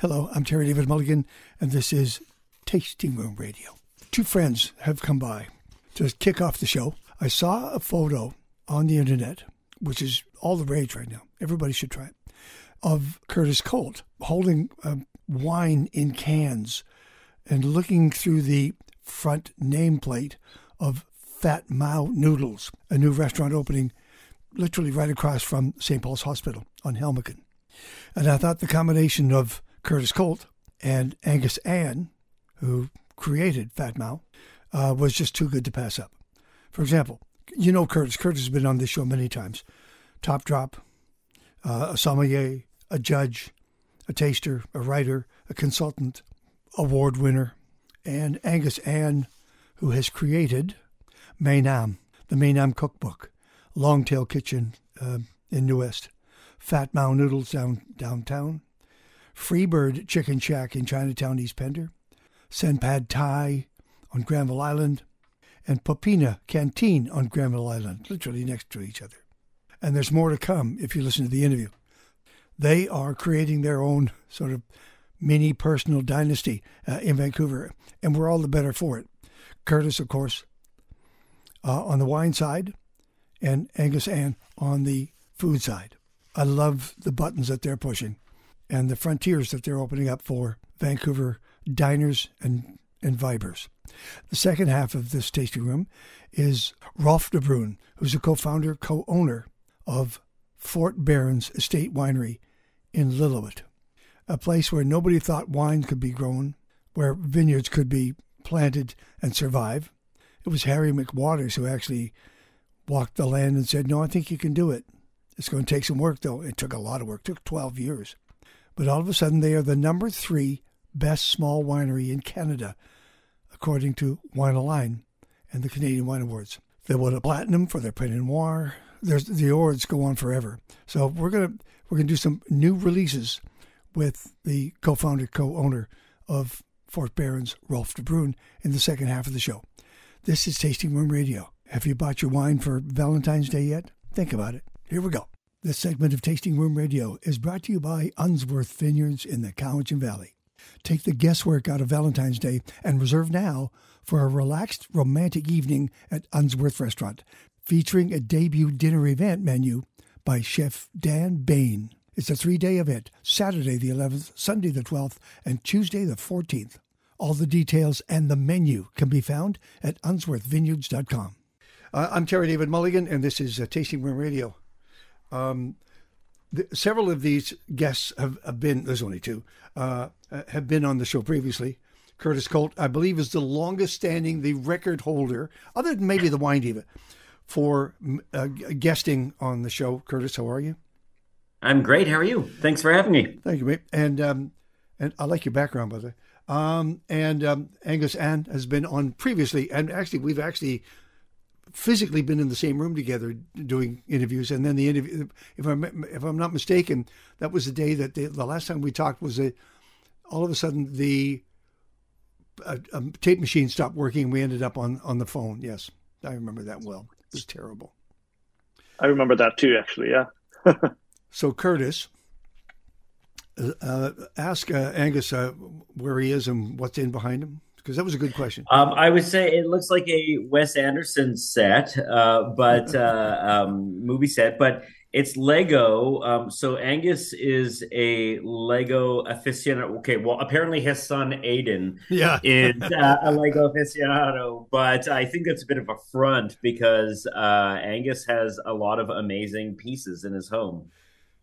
Hello, I'm Terry David Mulligan, and this is Tasting Room Radio. Two friends have come by to kick off the show. I saw a photo on the internet, which is all the rage right now. Everybody should try it, of Curtis Kolt holding a wine in cans and looking through the front nameplate of Fat Mao Noodles, a new restaurant opening literally right across from St. Paul's Hospital on Helmcken. And I thought the combination of Curtis Kolt and Angus An, who created Fat Mao, uh, was just too good to pass up. For example, you know Curtis. Curtis has been on this show many times. Top Drop, uh, a sommelier, a judge, a taster, a writer, a consultant, award winner, and Angus An, who has created Maenam, the Maenam cookbook, Longtail Kitchen uh, in New West, Fat Mao Noodles down downtown, Freebird Chicken Shack in Chinatown, East Pender, Sen Pad Thai on Granville Island, and Popina Canteen on Granville Island, literally next to each other. And there's more to come if you listen to the interview. They are creating their own sort of mini personal dynasty uh, in Vancouver, and we're all the better for it. Curtis, of course, uh, on the wine side, and Angus An on the food side. I love the buttons that they're pushing and the frontiers that they're opening up for Vancouver diners and, and vibers. The second half of this tasting room is Rolf de Bruin, who's a co founder, co owner of Fort Berens Estate Winery in Lillooet, a place where nobody thought wine could be grown, where vineyards could be planted and survive. It was Harry McWatters who actually walked the land and said, No, I think you can do it. It's going to take some work, though. It took a lot of work, it took 12 years. But all of a sudden, they are the number three best small winery in Canada, according to WineAlign and the Canadian Wine Awards. They won a platinum for their Pinot Noir. There's, the awards go on forever. So we're gonna we're gonna do some new releases with the co-founder, co-owner of Fort Berens, Rolf de Bruin, in the second half of the show. This is Tasting Room Radio. Have you bought your wine for Valentine's Day yet? Think about it. Here we go. This segment of Tasting Room Radio is brought to you by Unsworth Vineyards in the Cowichan Valley. Take the guesswork out of Valentine's Day and reserve now for a relaxed, romantic evening at Unsworth Restaurant, featuring a debut dinner event menu by Chef Dan Bain. It's a three day event Saturday the 11th, Sunday the 12th, and Tuesday the 14th. All the details and the menu can be found at unsworthvineyards.com. Uh, I'm Terry David Mulligan, and this is uh, Tasting Room Radio. Um, the, several of these guests have, have, been, there's only two, uh, have been on the show previously. Curtis Kolt, I believe, is the longest standing, the record holder, other than maybe the Wine Diva, for uh, guesting on the show. Curtis, how are you? I'm great. How are you? Thanks for having me. Thank you, mate. And um, and I like your background, by the way. Um, and um, Angus An has been on previously, and actually, we've actually physically been in the same room together doing interviews. And then the interview, if I'm if I'm not mistaken, that was the day that the, the last time we talked was that all of a sudden the a, a tape machine stopped working. and We ended up on on the phone. Yes, I remember that well. It was terrible. I remember that too, actually. Yeah. so Curtis. Uh, ask uh, Angus uh, where he is and what's in behind him because that was a good question. Um, I would say it looks like a Wes Anderson set, uh, but uh, um, movie set, but it's Lego. Um, so Angus is a Lego aficionado. Okay, well, apparently his son Aiden yeah. is uh, a Lego aficionado, but I think that's a bit of a front because uh, Angus has a lot of amazing pieces in his home.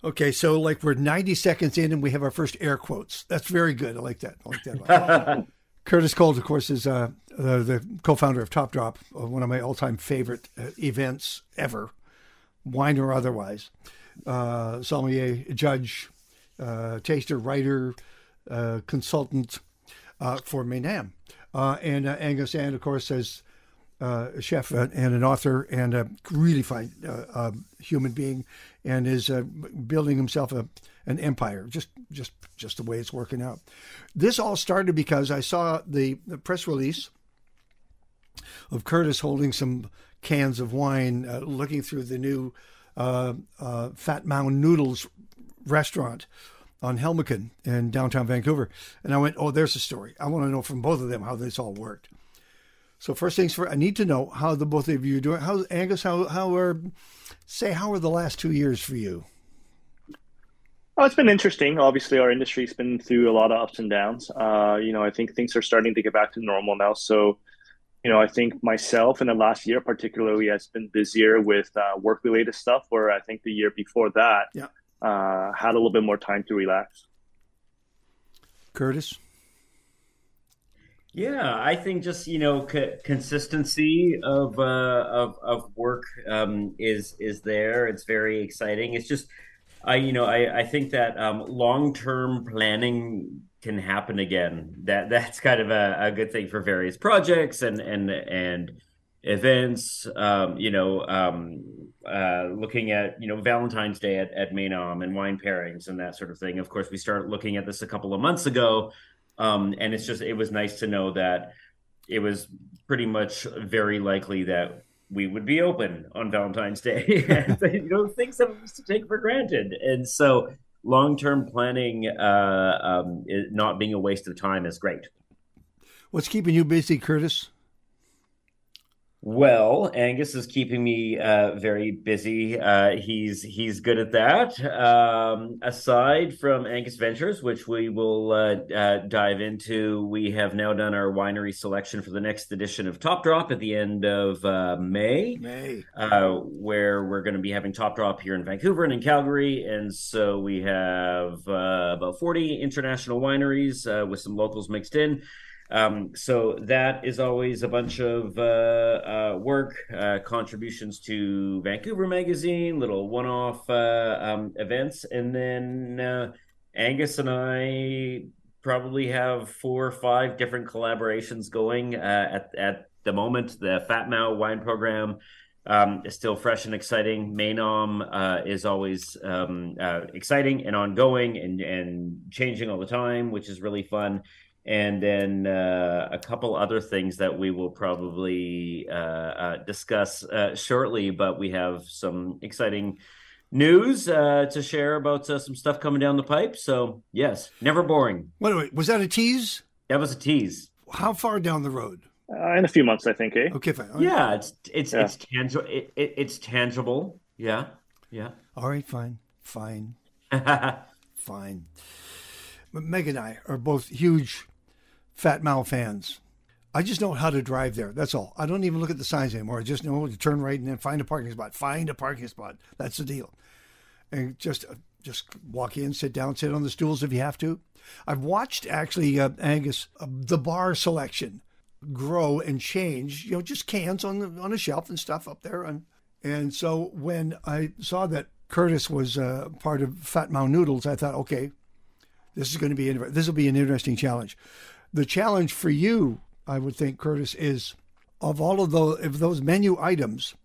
Okay, so like we're 90 seconds in and we have our first air quotes. That's very good. I like that. I like that. Curtis Kolt, of course, is uh, the, the, co-founder of Top Drop, uh, one of my all-time favorite uh, events ever, wine or otherwise. Uh, sommelier, judge, uh, taster, writer, uh, consultant for Maenam. and Angus An, of course, as a chef and an author and a really fine human being, and is building himself a an empire. Just just just the way it's working out. This all started because I saw the, the press release of Curtis holding some cans of wine, uh, looking through the new uh, uh, Fat Mao Noodles restaurant on Helmcken in downtown Vancouver. And I went, oh, there's a story. I want to know from both of them how this all worked. So first things first, I need to know how the both of you are doing. How Angus, how how are say how are the last two years for you? Oh, it's been interesting. Obviously, our industry's been through a lot of ups and downs. Uh, you know, I think things are starting to get back to normal now. So, you know, I think myself in the last year, particularly, has been busier with uh, work-related stuff. Where I think the year before that, yeah. uh, had a little bit more time to relax. Curtis. Yeah, I think just you know co- consistency of uh, of of work um, is is there. It's very exciting. It's just I you know I I think that um, long term planning can happen again. That that's kind of a, a good thing for various projects and and and events. Um, you know, um, uh, looking at you know Valentine's Day at at Maenam and wine pairings and that sort of thing. Of course, we started looking at this a couple of months ago um, and it's just it was nice to know that it was pretty much very likely that we would be open on Valentine's Day. and, you know, things that we used to take for granted. And so long term planning uh, um, not being a waste of time is great. What's keeping you busy, Curtis? Well, Angus is keeping me uh, very busy. Uh, he's he's good at that. Um, aside from Angus Ventures, which we will uh, uh dive into, we have now done our winery selection for the next edition of Top Drop at the end of uh, May. May, uh, where we're going to be having Top Drop here in Vancouver and in Calgary, and so we have about forty international wineries with some locals mixed in. Um, so that is always a bunch of uh, uh, work, uh, contributions to Vancouver Magazine, little one-off uh, um, events, and then uh, Angus and I probably have four or five different collaborations going uh, at at the moment. The Fat Mao wine program. Um, is still fresh and exciting. Maenam is always um, exciting and ongoing and, and changing all the time, which is really fun and then uh, a couple other things that we will probably uh, uh, discuss uh, shortly. But we have some exciting news uh, to share about uh, some stuff coming down the pipe. So yes, never boring. Wait, wait, was that a tease? That was a tease. How far down the road? in a few months, I think. Eh? Okay, fine. Yeah, it's it's yeah. it's tangible. It, it, it's tangible. Yeah, yeah. All right, fine, fine, fine. Meg and I are both huge Fat Mao fans. I just know how to drive there. That's all. I don't even look at the signs anymore. I just know to turn right and then find a parking spot. Find a parking spot. That's the deal. And just uh, just walk in, sit down, sit on the stools if you have to. I've watched actually uh, Angus uh, the bar selection grow and change. You know, just cans on the, on a shelf and stuff up there. And and so when I saw that Curtis was uh, part of Fat Mao Noodles, I thought, okay, this is going to be this will be an interesting challenge the challenge for you, I would think, Curtis, is of all of those of those menu items,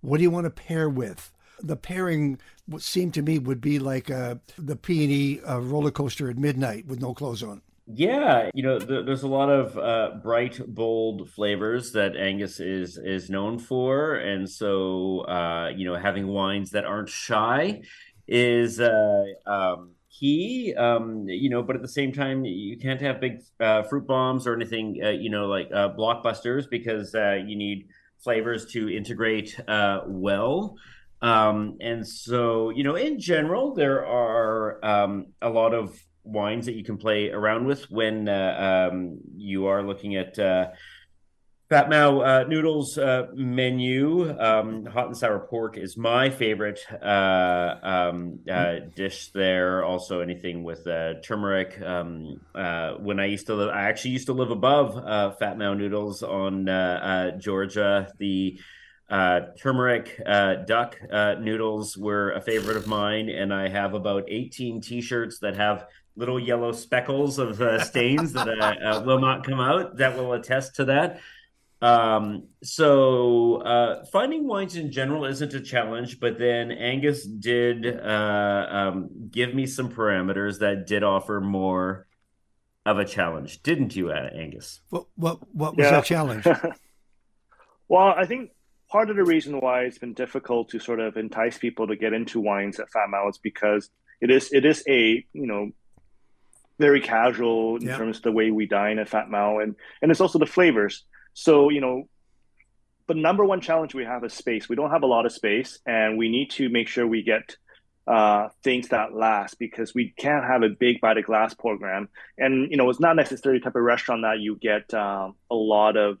what do you want to pair with? The pairing what seemed to me would be like uh, the P and E uh, roller coaster at midnight with no clothes on. Yeah, you know, there's a lot of uh, bright, bold flavors that Angus is is known for, and so uh, you know, having wines that aren't shy is uh, um, key um you know but at the same time you can't have big uh, fruit bombs or anything uh, you know like uh, blockbusters because uh, you need flavors to integrate uh, well. Um and so you know in general there are um a lot of wines that you can play around with when uh, um you are looking at Fat Mao uh, noodles uh, menu, um, hot and sour pork is my favorite uh, um, uh, dish there. Also, anything with uh, turmeric. Um, uh, when I used to live, I actually used to live above Fat Mao noodles on Georgia. The turmeric duck noodles were a favorite of mine, and I have about 18 T-shirts that have little yellow speckles of stains that will not come out. That will attest to that. Um, so uh, finding wines in general isn't a challenge, but then Angus did uh, um, give me some parameters that did offer more of a challenge, didn't you, uh, Angus? What what what was yeah. that challenge? well, I think part of the reason why it's been difficult to sort of entice people to get into wines at Fat Mao is because it is it is a you know very casual in Yeah. terms of the way we dine at Fat Mao, and and it's also the flavors. So you know, the number one challenge we have is space. We don't have a lot of space, and we need to make sure we get uh, things that last because we can't have a big by the glass program. And you know, it's not necessarily the type of restaurant that you get um, a lot of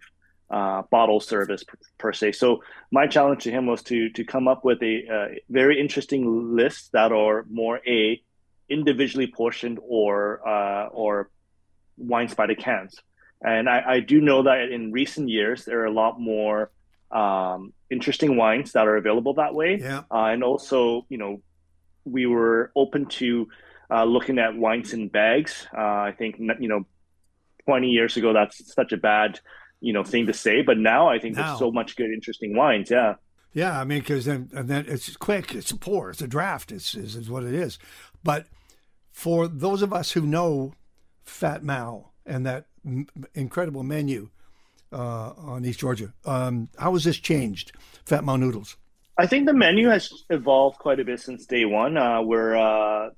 uh, bottle service per, per, se. So my challenge to him was to to come up with a very interesting list that are more a individually portioned or uh, or wines by the cans. And I, I, do know that in recent years there are a lot more um, interesting wines that are available that way. Yeah. Uh, and also, you know, we were open to uh, looking at wines in bags. Uh, I think you know, twenty years ago that's such a bad you know thing to say, but now I think now. there's so much good, interesting wines. Yeah. Yeah, I mean, because then and then it's quick, it's a pour, it's a draft, it's, is is what it is. But for those of us who know Fat Mao and that m- incredible menu uh, on East Georgia, um, how has this changed? Fat Mao noodles. I think the menu has evolved quite a bit since day one. Uh, we're uh,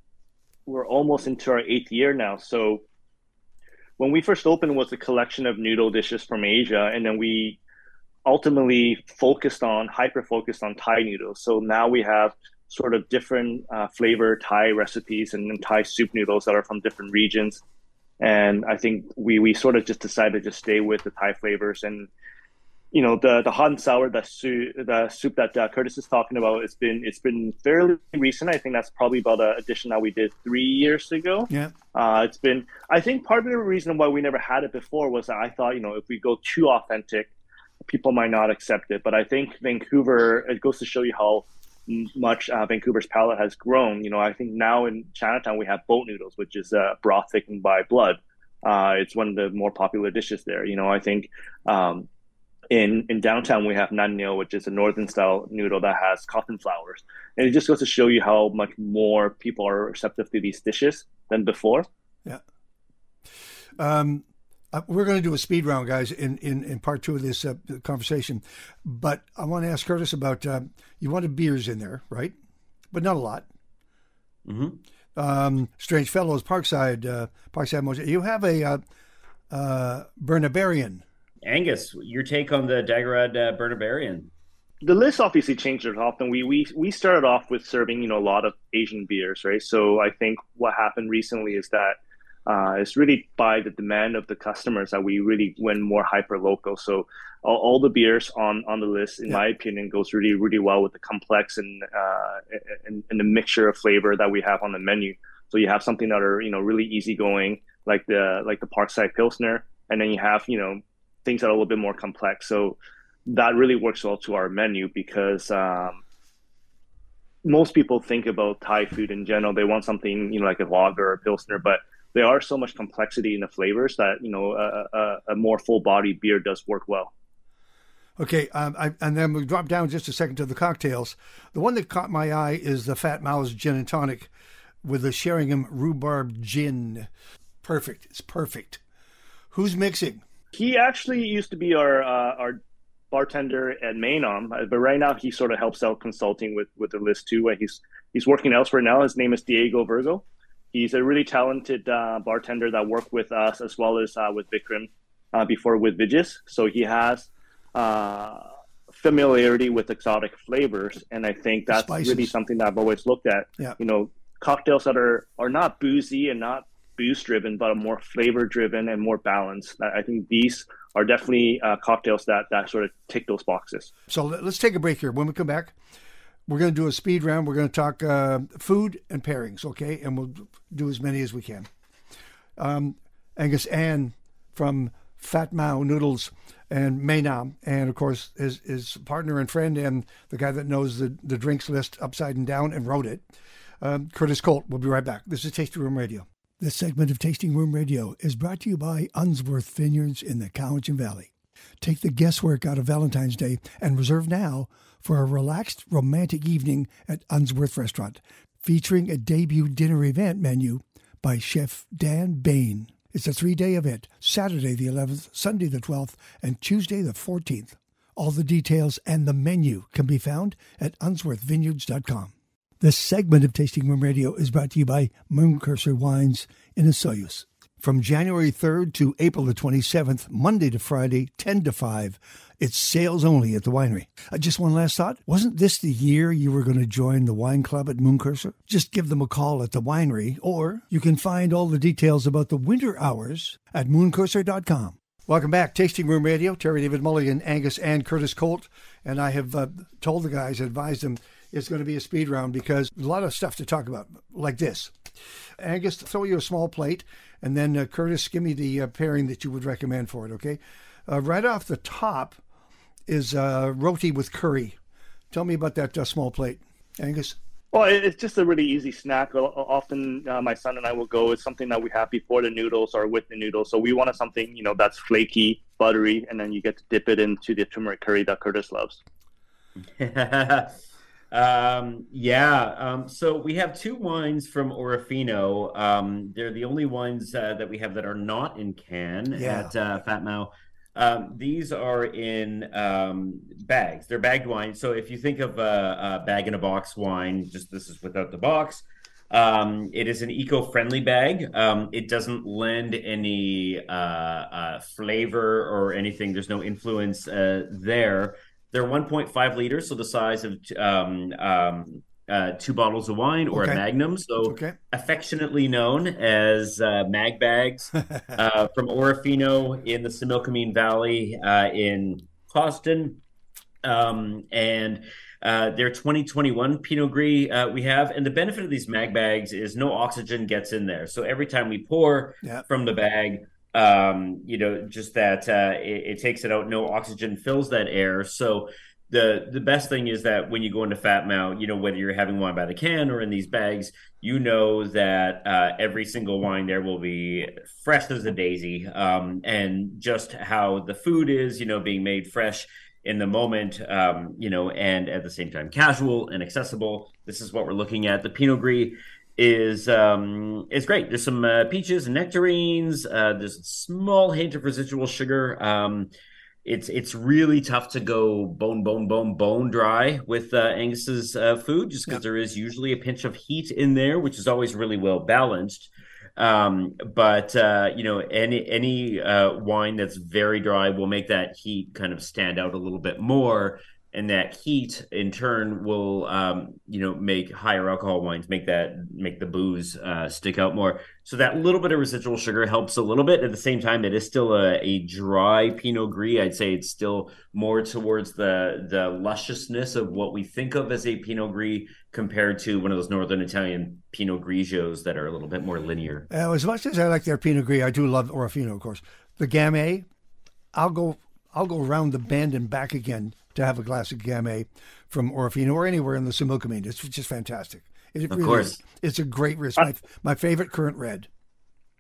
we're almost into our eighth year now. So when we first opened, was a collection of noodle dishes from Asia, and then we ultimately focused on hyper focused on Thai noodles. So now we have sort of different uh, flavor Thai recipes and, and Thai soup noodles that are from different regions. And I think we we sort of just decided to just stay with the Thai flavors. And you know the the hot and sour the soup the soup that uh, Curtis is talking about it's been it's been fairly recent. I think that's probably about an addition that we did three years ago. Yeah. uh, it's been I think part of the reason why we never had it before was that I thought you know if we go too authentic people might not accept it. But I think Vancouver it goes to show you how much uh, Vancouver's palate has grown. You know I think now in Chinatown we have boat noodles which is uh, broth thickened by blood. Uh, it's one of the more popular dishes there. You know I think um, in in downtown we have nanyo which is a northern style noodle that has cotton flowers. And it just goes to show you how much more people are receptive to these dishes than before. Yeah. Um, uh, we're going to do a speed round guys in in, in part two of this uh, conversation but i want to ask curtis about uh, you wanted beers in there right but not a lot mm-hmm. um, strange fellows parkside uh, parkside Mojo. you have a uh, uh, bernabarian Angus, your take on the Dagorad uh, Bernabarian? The list obviously changes often. We we we started off with serving you know a lot of Asian beers, right? So I think what happened recently is that uh, it's really by the demand of the customers that we really went more hyper local. So all, all the beers on on the list, in yeah. my opinion, goes really really well with the complex and, uh, and and the mixture of flavor that we have on the menu. So you have something that are you know really easygoing, like the like the Parkside Pilsner, and then you have you know things that are a little bit more complex. So that really works well to our menu because um, most people think about Thai food in general. They want something, you know, like a lager or a pilsner, but there are so much complexity in the flavors that you know a, a, a more full body beer does work well. Okay, um, I, and then we drop down just a second to the cocktails. The one that caught my eye is the Fat Mao's Gin and Tonic with the Sheringham Rhubarb Gin. Perfect. It's perfect. Who's mixing? He actually used to be our uh, our bartender at Maenam, but right now he sort of helps out consulting with with the list too. And he's he's working elsewhere now. His name is Diego Virgo. He's a really talented uh, bartender that worked with us as well as uh, with Vikram uh, before with Vij's. So he has uh, familiarity with exotic flavors, and I think that's Spices. really something that I've always looked at. Yeah. You know, cocktails that are are not boozy and not booze driven, but are more flavor driven and more balanced. I think these are definitely uh, cocktails that that sort of tick those boxes. So let's take a break here. When we come back, we're going to do a speed round. We're going to talk uh, food and pairings, okay? And we'll do as many as we can. Um, Angus An from Fat Mao Noodles and Maenam, and of course his, his partner and friend and the guy that knows the, the drinks list upside and down and wrote it, um, Curtis Kolt. We'll be right back. This is Tasting Room Radio. This segment of Tasting Room Radio is brought to you by Unsworth Vineyards in the Cowichan Valley. Take the guesswork out of Valentine's Day and reserve now for a relaxed, romantic evening at Unsworth Restaurant, featuring a debut dinner event menu by Chef Dan Bain. It's a three day event Saturday the 11th, Sunday the 12th, and Tuesday the 14th. All the details and the menu can be found at unsworthvineyards.com. This segment of Tasting Room Radio is brought to you by Moon Curser Wines in Osoyoos. From January 3rd to April the 27th, Monday to Friday, 10 to 5, it's sales only at the winery. Uh, just one last thought. Wasn't this the year you were going to join the wine club at Moon Curser? Just give them a call at the winery, or you can find all the details about the winter hours at mooncurser.com. Welcome back, Tasting Room Radio. Terry David Mulligan, Angus, and Curtis Kolt. And I have uh, told the guys, advised them it's going to be a speed round because a lot of stuff to talk about, like this. Angus, throw you a small plate, and then uh, Curtis, give me the uh, pairing that you would recommend for it, okay? Uh, right off the top is uh, roti with curry. Tell me about that uh, small plate, Angus. Well, it's just a really easy snack. Often, uh, my son and I will go with something that we have before the noodles or with the noodles. So we wanted something, you know, that's flaky, buttery, and then you get to dip it into the turmeric curry that Curtis loves. Um, yeah. Um, so we have two wines from Orofino. Um, they're the only wines uh, that we have that are not in can yeah. at uh, Fat Mao. Um, these are in um, bags. They're bagged wine. So if you think of a, a, bag in a box wine, just this is without the box. Um, it is an eco-friendly bag. Um, it doesn't lend any uh, uh, flavor or anything. There's no influence uh, there. They're 1.5 liters, so the size of um, um, uh, two bottles of wine or okay. a magnum. So okay. affectionately known as uh, mag bags uh, from Orofino in the Similkameen Valley uh, in Cawston. Um, and uh, they're 2021 Pinot Gris uh, we have. And the benefit of these mag bags is no oxygen gets in there. So every time we pour yep. from the bag, um, you know, just that uh, it, it, takes it out. No oxygen fills that air. So the the best thing is that when you go into Fat Mao, you know, whether you're having wine by the can or in these bags, you know that uh, every single wine there will be fresh as a daisy, um, and just how the food is, you know, being made fresh in the moment, um, you know, and at the same time casual and accessible. This is what we're looking at. The Pinot Gris is um, is great. There's some uh, peaches and nectarines. Uh, there's a small hint of residual sugar. Um, it's it's really tough to go bone bone bone bone dry with uh, Angus's uh, food, just because there is usually a pinch of heat in there, which is always really well balanced. Um, but uh, you know, any any uh, wine that's very dry will make that heat kind of stand out a little bit more and that heat in turn will um, you know make higher alcohol wines make that make the booze uh, stick out more. So that little bit of residual sugar helps a little bit. At the same time it is still a, a dry pinot gris. I'd say it's still more towards the the lusciousness of what we think of as a pinot gris compared to one of those northern italian pinot grigios that are a little bit more linear. Uh, as much as i like their pinot gris i do love orofino of course. The gamay i'll go i'll go around the bend and back again to have a glass of Gamay from Orofino or anywhere in the Similkameen. It's just fantastic. It of really course. Is. It's a great risk. My, my favorite current red.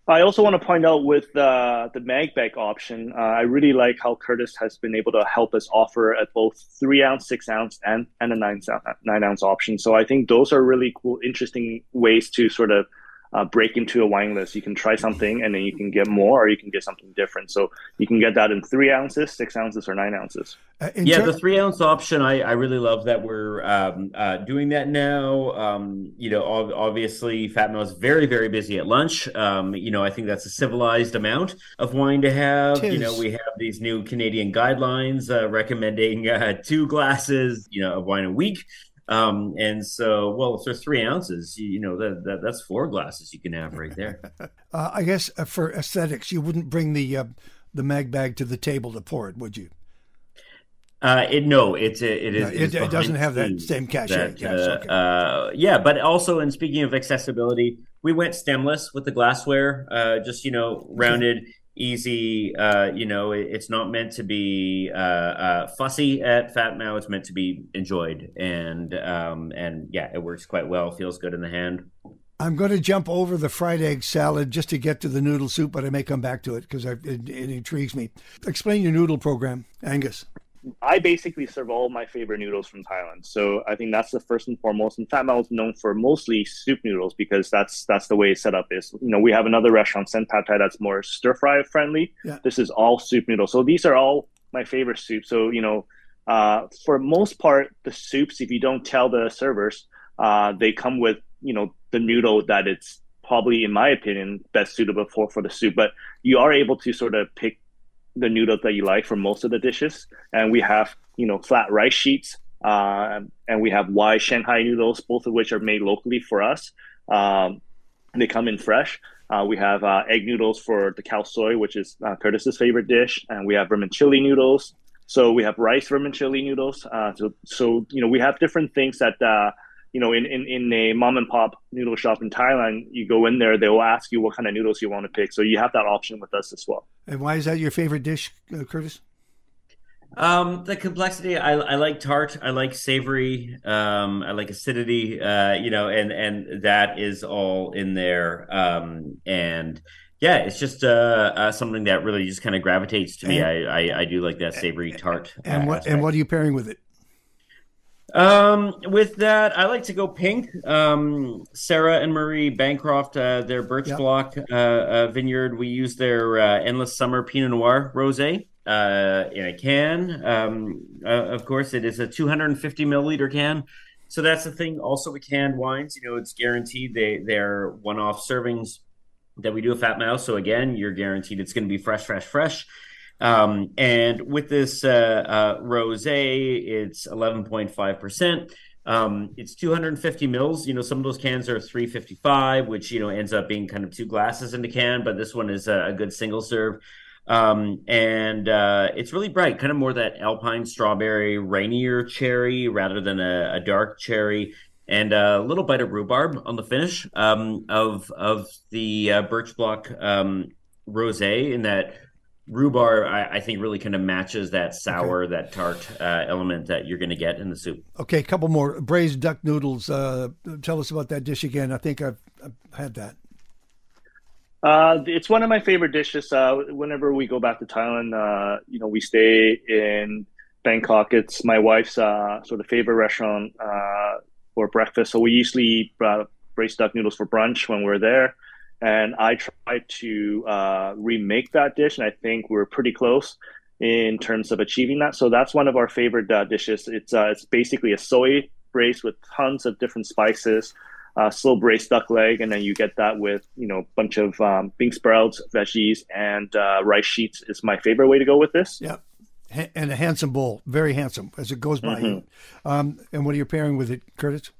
I also want to point out with uh, the mag bag option, uh, I really like how Curtis has been able to help us offer at both three ounce, six ounce, and and a nine nine ounce option. So I think those are really cool, interesting ways to sort of uh, break into a wine list. You can try something and then you can get more, or you can get something different. So you can get that in three ounces, six ounces, or nine ounces. Uh, yeah, ter- the three ounce option, I, I really love that we're um, uh, doing that now. Um, you know, obviously, Fat Mao is very, very busy at lunch. Um, you know, I think that's a civilized amount of wine to have. You know, we have these new Canadian guidelines uh, recommending uh, two glasses, you know, of wine a week. Um, and so, well, if there's three ounces, you, you know, that, that, that's four glasses you can have right there. uh, I guess uh, for aesthetics, you wouldn't bring the uh, the mag bag to the table to pour it, would you? Uh, it no, it's it is. No, it, it doesn't have that same cachet. That, yes, uh, okay. uh, yeah, but also, in speaking of accessibility, we went stemless with the glassware. Uh, just you know, rounded easy. Uh, you know, it, it's not meant to be uh, uh, fussy at Fat Mao. It's meant to be enjoyed, and um, and yeah, it works quite well. Feels good in the hand. I'm going to jump over the fried egg salad just to get to the noodle soup, but I may come back to it because it, it intrigues me. Explain your noodle program, Angus. I basically serve all my favorite noodles from Thailand. So I think that's the first and foremost. And Fat Mao is known for mostly soup noodles because that's that's the way it's set up is. You know, we have another restaurant, Sen Pad Thai, that's more stir fry friendly. Yeah. This is all soup noodles. So these are all my favorite soups. So, you know, uh, for most part, the soups, if you don't tell the servers, uh, they come with, you know, the noodle that it's probably, in my opinion, best suitable for for the soup. But you are able to sort of pick the noodles that you like for most of the dishes, and we have you know flat rice sheets, uh, and we have wide Shanghai noodles, both of which are made locally for us. Um, they come in fresh. Uh, we have uh, egg noodles for the khao soy, which is uh, Curtis's favorite dish, and we have vermicelli noodles. So we have rice vermicelli noodles. Uh, so, so you know we have different things that uh, you know in, in in a mom and pop noodle shop in Thailand, you go in there, they will ask you what kind of noodles you want to pick. So you have that option with us as well. And why is that your favorite dish, uh, Curtis? Um, the complexity. I, I like tart. I like savory. Um, I like acidity. Uh, you know, and and that is all in there. Um, and yeah, it's just uh, uh something that really just kind of gravitates to me. And, I, I, I do like that savory tart. And what aspect. and what are you pairing with it? Um, with that, I like to go pink. Um, Sarah and Marie Bancroft, uh, their Birch yep. Block uh, uh, vineyard. We use their uh, Endless Summer Pinot Noir rosé uh, in a can. Um, uh, of course, it is a 250 milliliter can. So that's the thing. Also, with canned wines, you know, it's guaranteed they they're one off servings that we do a Fat Mouse. So again, you're guaranteed it's going to be fresh, fresh, fresh. Um, and with this uh, uh, rosé, it's 11.5 percent. Um, it's 250 mils. You know, some of those cans are 355, which you know ends up being kind of two glasses in the can, but this one is a, a good single serve. Um, and uh, it's really bright, kind of more that alpine strawberry, rainier cherry rather than a, a dark cherry, and a little bite of rhubarb on the finish um, of of the uh, Birch Block um, rosé. In that rhubarb, I, I, think really kind of matches that sour, okay. that tart uh, element that you're going to get in the soup. Okay, a couple more braised duck noodles. Uh, tell us about that dish again. I think I've, I've had that. Uh, it's one of my favorite dishes. Uh, whenever we go back to Thailand, uh, you know, we stay in Bangkok. It's my wife's uh, sort of favorite restaurant uh, for breakfast. So we usually eat uh, braised duck noodles for brunch when we're there. And I tried to remake that dish, and I think we're pretty close in terms of achieving that. So that's one of our favorite dishes. It's it's basically a soy braised with tons of different spices uh, slow braised duck leg, and then you get that with you know a bunch of um, bean sprouts, veggies, and uh, rice sheets. Is my favorite way to go with this. Yeah, and a handsome bowl, very handsome as it goes by. Mm-hmm. Um, and what are you pairing with it, Curtis?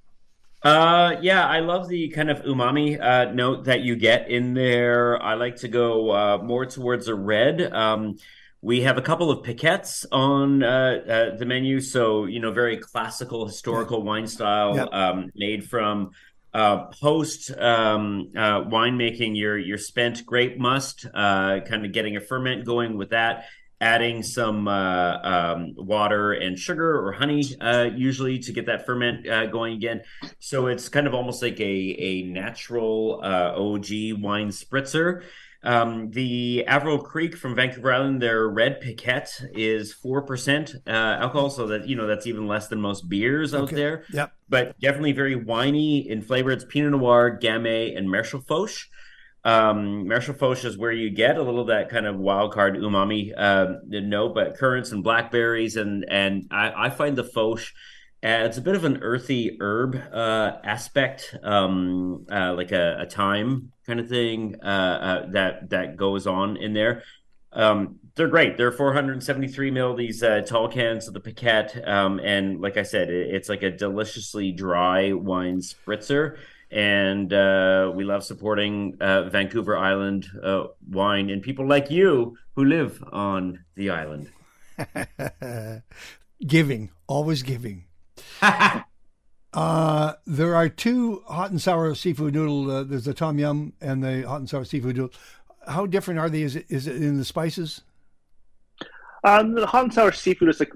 Uh, yeah, I love the kind of umami uh, note that you get in there. I like to go uh, more towards a red. Um, we have a couple of piquettes on uh, uh, the menu, so you know, very classical, historical wine style, yep. um, made from uh, post um, uh, winemaking, your your spent grape must, uh, kind of getting a ferment going with that, adding some uh, um, water and sugar or honey, uh, usually to get that ferment uh, going again. So it's kind of almost like a a natural OG wine spritzer. Um, the Averill Creek from Vancouver Island, their red piquette is four percent uh, alcohol, so that you know that's even less than most beers out okay. there. Yep. But definitely very winey in flavor. It's Pinot Noir, Gamay, and Maréchal Foch. Um, Maréchal Foch is where you get a little that kind of wild card umami uh, note, but currants and blackberries, and and I, I find the Foch adds a bit of an earthy herb uh, aspect, um, uh, like a, a thyme kind of thing uh, uh, that that goes on in there. Um, they're great. They're 473 mil these uh, tall cans of the Piquette, um, and like I said, it, it's like a deliciously dry wine spritzer. And uh, we love supporting uh, Vancouver Island uh, wine and people like you who live on the island. giving, always giving. Uh, there are two hot and sour seafood noodle. Uh, there's the tom yum and the hot and sour seafood noodle. How different are they? Is it, is it in the spices? Um, the hot and sour seafood is like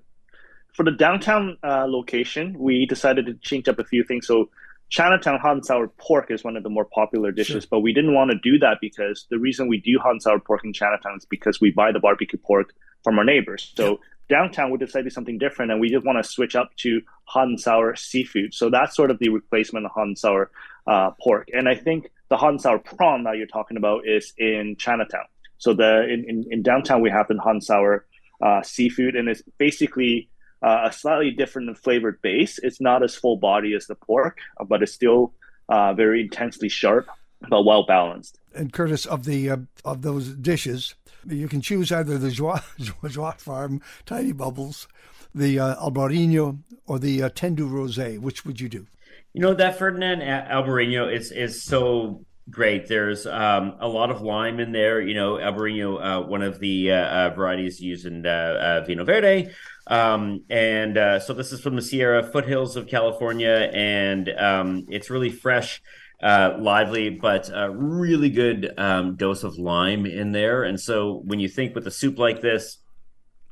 for the downtown uh, location. We decided to change up a few things. So Chinatown hot and sour pork is one of the more popular dishes, sure. but we didn't want to do that because the reason we do hot and sour pork in Chinatown is because we buy the barbecue pork from our neighbors. So downtown we decided something different and we just want to switch up to hot and sour seafood so that's sort of the replacement of hot and sour uh, pork and i think the hot and sour prawn that you're talking about is in chinatown so the in, in, in downtown we have the hot and sour uh, seafood and it's basically uh, a slightly different flavored base it's not as full body as the pork but it's still uh, very intensely sharp but well balanced. And Curtis, of the uh, of those dishes, you can choose either the Joie, Joie Farm Tiny Bubbles, the uh, Albarino, or the uh, Tendu Rosé. Which would you do? You know that Ferdinand Albarino is is so great. There's um, a lot of lime in there. You know, Albarino, uh, one of the uh, uh, varieties used in uh, uh, Vinho Verde. Um, and uh, so this is from the Sierra foothills of California, and um, it's really fresh. lively, but a really good um, dose of lime in there. And so when you think with a soup like this,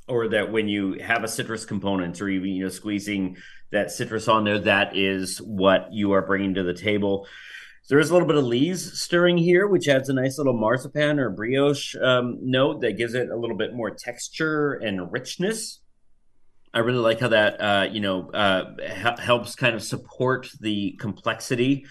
or that when you have a citrus component or even you know squeezing that citrus on there that is what you are bringing to the table there is a little bit of lees stirring here which adds a nice little marzipan or brioche um, note that gives it a little bit more texture and richness i really like how that uh, you know uh, helps kind of support the complexity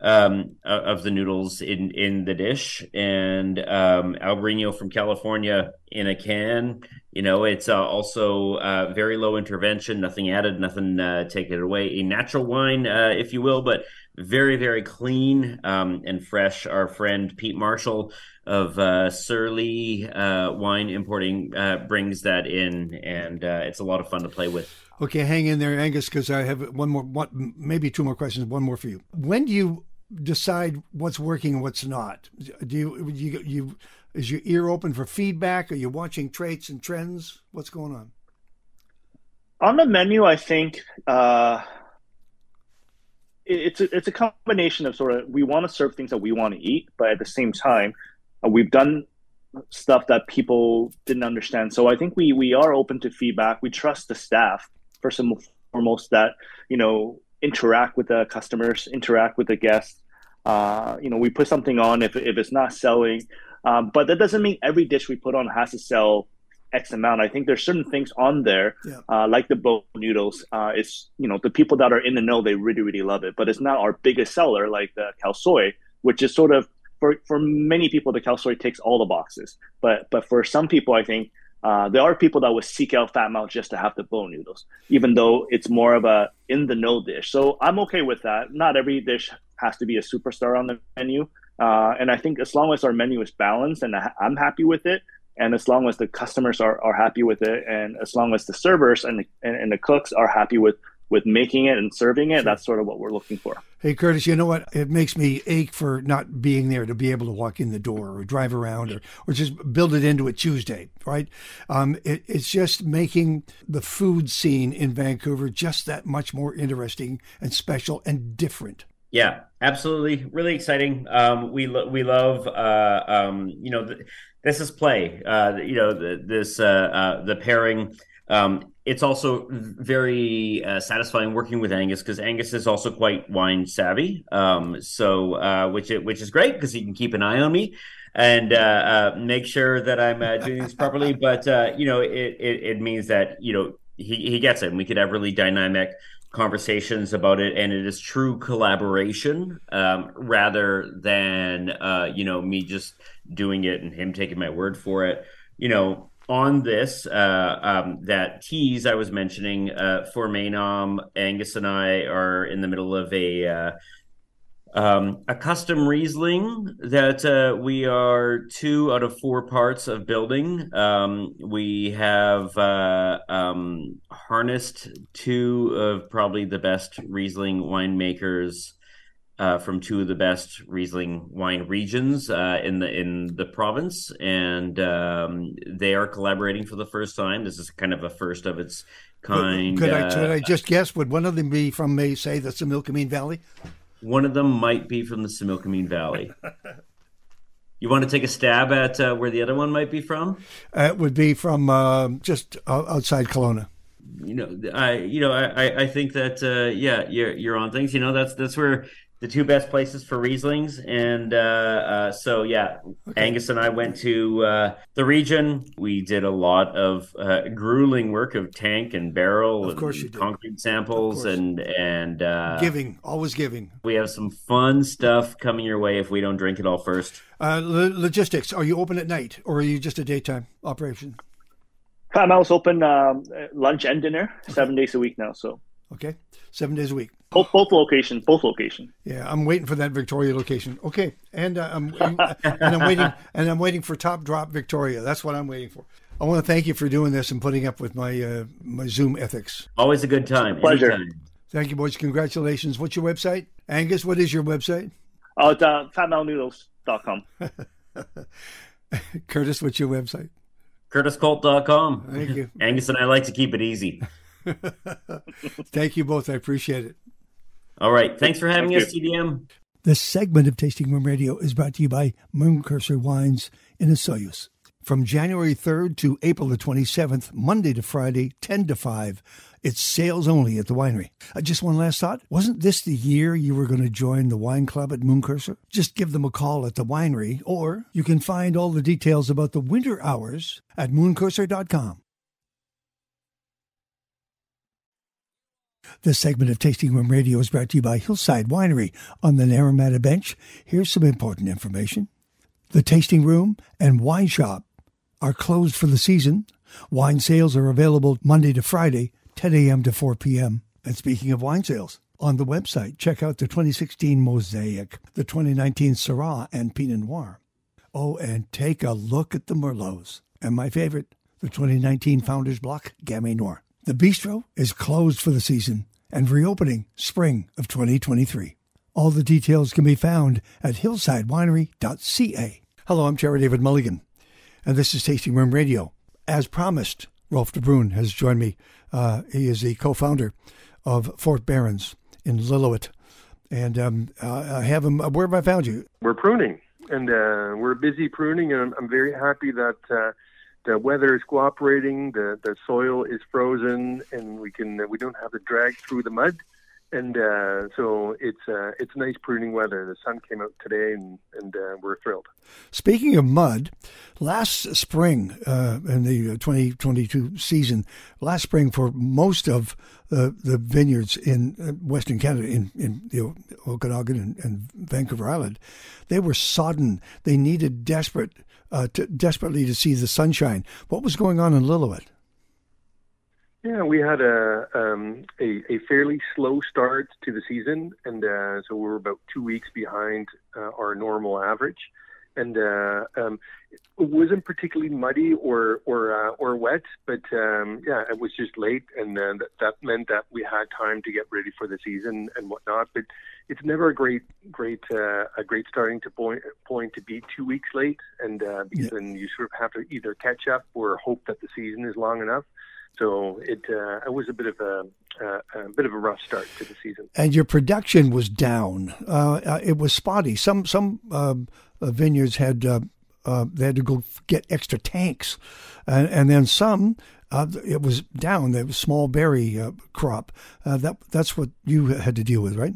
um, of the noodles in in the dish, and um, Albarino from California in a can. You know, it's uh, also uh, very low intervention, nothing added, nothing uh, taken away. A natural wine, uh, if you will, but very very clean um, and fresh. Our friend Pete Marshall of uh, Surly uh, Wine Importing uh, brings that in, and uh, it's a lot of fun to play with. Okay, hang in there, Angus, because I have one more, one, maybe two more questions. One more for you. When do you decide what's working and what's not? Do you, you, you is your ear open for feedback? Are you watching traits and trends? What's going on? On the menu, I think uh, it's a, it's a combination of sort of we want to serve things that we want to eat, but at the same time, uh, we've done stuff that people didn't understand. So I think we we are open to feedback. We trust the staff first and foremost that you know interact with the customers, interact with the guests. Uh, you know, we put something on if, if it's not selling, um, but that doesn't mean every dish we put on has to sell X amount. I think there's certain things on there, yeah. uh, like the boat noodles. Uh, it's you know the people that are in the know they really really love it, but it's not our biggest seller like the khao soi, which is sort of for for many people the khao soi ticks all the boxes. But but for some people, I think uh, there are people that would seek out fat mao just to have the boat noodles, even though it's more of a in the know dish. So I'm okay with that. Not every dish has to be a superstar on the menu, uh, and I think as long as our menu is balanced and I'm happy with it, and as long as the customers are, are happy with it, and as long as the servers and the, and, and the cooks are happy with with making it and serving it. Sure. That's sort of what we're looking for. Hey, Curtis, you know what? It makes me ache for not being there to be able to walk in the door or drive around or, or just build it into a Tuesday, right? Um, it, it's just making the food scene in Vancouver just that much more interesting and special and different. Yeah, absolutely. Really exciting. Um, we, lo- we love, uh, um, you know, th- this is play, uh, you know, the, this, uh, uh the pairing um, it's also very uh, satisfying working with Angus because Angus is also quite wine savvy. Um, so uh, which which is great because he can keep an eye on me and uh, uh make sure that I'm uh, doing this properly. But uh, you know, it, it, it means that you know he he gets it, and we could have really dynamic conversations about it, and it is true collaboration um, rather than you know me just doing it and him taking my word for it. You know, on this uh, um, that tease I was mentioning uh, for Maenam, Angus and I are in the middle of a uh, um, a custom Riesling that uh, we are two out of four parts of building. Um, we have uh, um, harnessed two of probably the best Riesling winemakers uh, from two of the best Riesling wine regions uh, in the in the province, and um, they are collaborating for the first time. This is kind of a first of its kind. Could, I, could I uh, just guess? Would one of them be from, may say, the Similkameen Valley? One of them might be from the Similkameen Valley. You want to take a stab at uh, where the other one might be from? Uh, it would be from uh, just outside Kelowna. You know, I you know I I think that uh, yeah you're you're on things. You know that's that's where the two best places for Rieslings. And uh, uh, so, yeah, okay. Angus and I went to uh, the region. We did a lot of uh, grueling work of tank and barrel, of course, and concrete samples, and and uh, giving, always giving. We have some fun stuff coming your way if we don't drink it all first. Uh, logistics: Are you open at night, or are you just a daytime operation? I'm always open um, lunch and dinner, seven days a week now. So Okay, seven days a week. Both both locations, both locations. Yeah, I'm waiting for that Victoria location. Okay, and uh, I'm and I'm waiting and I'm waiting for Top Drop Victoria. That's what I'm waiting for. I want to thank you for doing this and putting up with my uh, my Zoom ethics. Always a good time. Pleasure. Anytime. Thank you, boys. Congratulations. What's your website, Angus? What is your website? Oh, it's uh, fatmaonoodles.com. Curtis, what's your website? CurtisKolt.com. Thank you. Angus and I like to keep it easy. Thank you both. I appreciate it. All right. Thanks for having Thank us, TDM. This segment of Tasting Room Radio is brought to you by Moon Curser Wines in Osoyoos. From January 3rd to April the 27th, Monday to Friday, 10 to 5, it's sales only at the winery. Uh, just one last thought. Wasn't this the year you were going to join the wine club at Moon Curser? Just give them a call at the winery, or you can find all the details about the winter hours at mooncurser.com. This segment of Tasting Room Radio is brought to you by Hillside Winery on the Naramata Bench. Here's some important information. The tasting room and wine shop are closed for the season. Wine sales are available Monday to Friday, 10 a.m. to 4 p.m. And speaking of wine sales, on the website, check out the 2016 Mosaic, the 2019 Syrah, and Pinot Noir. Oh, and take a look at the Merlots. And my favorite, the 2019 Founders Block Gamay Noir. The bistro is closed for the season and reopening spring of 2023. All the details can be found at hillsidewinery.ca. Hello, I'm Terry David Mulligan, and this is Tasting Room Radio. As promised, Rolf de Bruin has joined me. Uh, he is the co-founder of Fort Berens in Lillooet. And um, uh, I have him. Where have I found you? We're pruning, and uh, we're busy pruning, and I'm, I'm very happy that uh, the weather is cooperating. The the soil is frozen, and we can we don't have to drag through the mud, and uh, so it's uh, it's nice pruning weather. The sun came out today, and and uh, we're thrilled. Speaking of mud, last spring uh, in the 2022 season, last spring for most of the, the vineyards in uh, Western Canada, in, in know, Okanagan and, and Vancouver Island, they were sodden. They needed desperate, uh, to, desperately to see the sunshine. What was going on in Lillooet? Yeah, we had a um, a, a fairly slow start to the season, and uh, so we were about two weeks behind uh, our normal average. And uh, um, it wasn't particularly muddy or or uh, or wet, but um, yeah, it was just late, and uh, that, that meant that we had time to get ready for the season and whatnot. But it's never a great great uh, a great starting to point point to be two weeks late, and uh, because Yeah. then you sort of have to either catch up or hope that the season is long enough. So it uh, it was a bit of a, uh, a bit of a rough start to the season. and your production was down. Uh, uh, it was spotty. Some some um, uh, vineyards had uh, uh, they had to go get extra tanks, and, and then some uh, it was down. The small berry uh, crop. Uh, that that's what you had to deal with, right?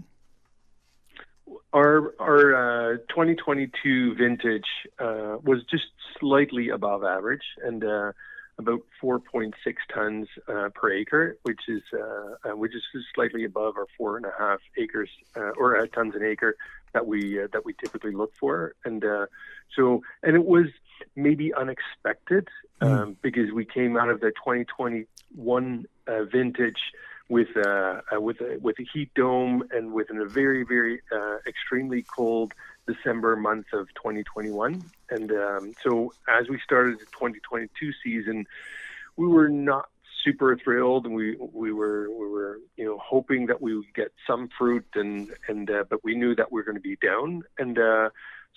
Our our uh, 2022 vintage uh, was just slightly above average and uh, about 4.6 tons uh, per acre, which is uh, uh, which is just slightly above our four and a half acres uh, or uh, tons an acre that we uh, that we typically look for. And uh, so and it was maybe unexpected um, because we came out of the 2021 uh, vintage with uh, uh, with a, with a heat dome and within a very very uh, extremely cold December month of 2021. And um, so as we started the 2022 season, we were not super thrilled, and we we were we were you know hoping that we would get some fruit, and and uh, but we knew that we were going to be down, and uh,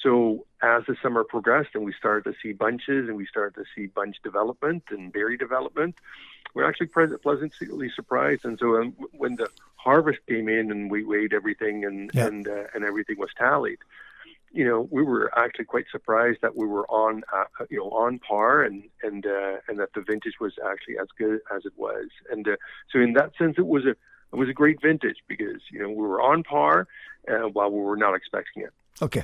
so as the summer progressed, and we started to see bunches, and we started to see bunch development and berry development, we're actually pleasantly surprised. And so um, when the harvest came in, and we weighed everything, and Yeah. and uh, and everything was tallied, you know, we were actually quite surprised that we were on, uh, you know, on par, and and uh, and that the vintage was actually as good as it was. And uh, so, in that sense, it was a it was a great vintage because you know we were on par uh, while we were not expecting it. Okay.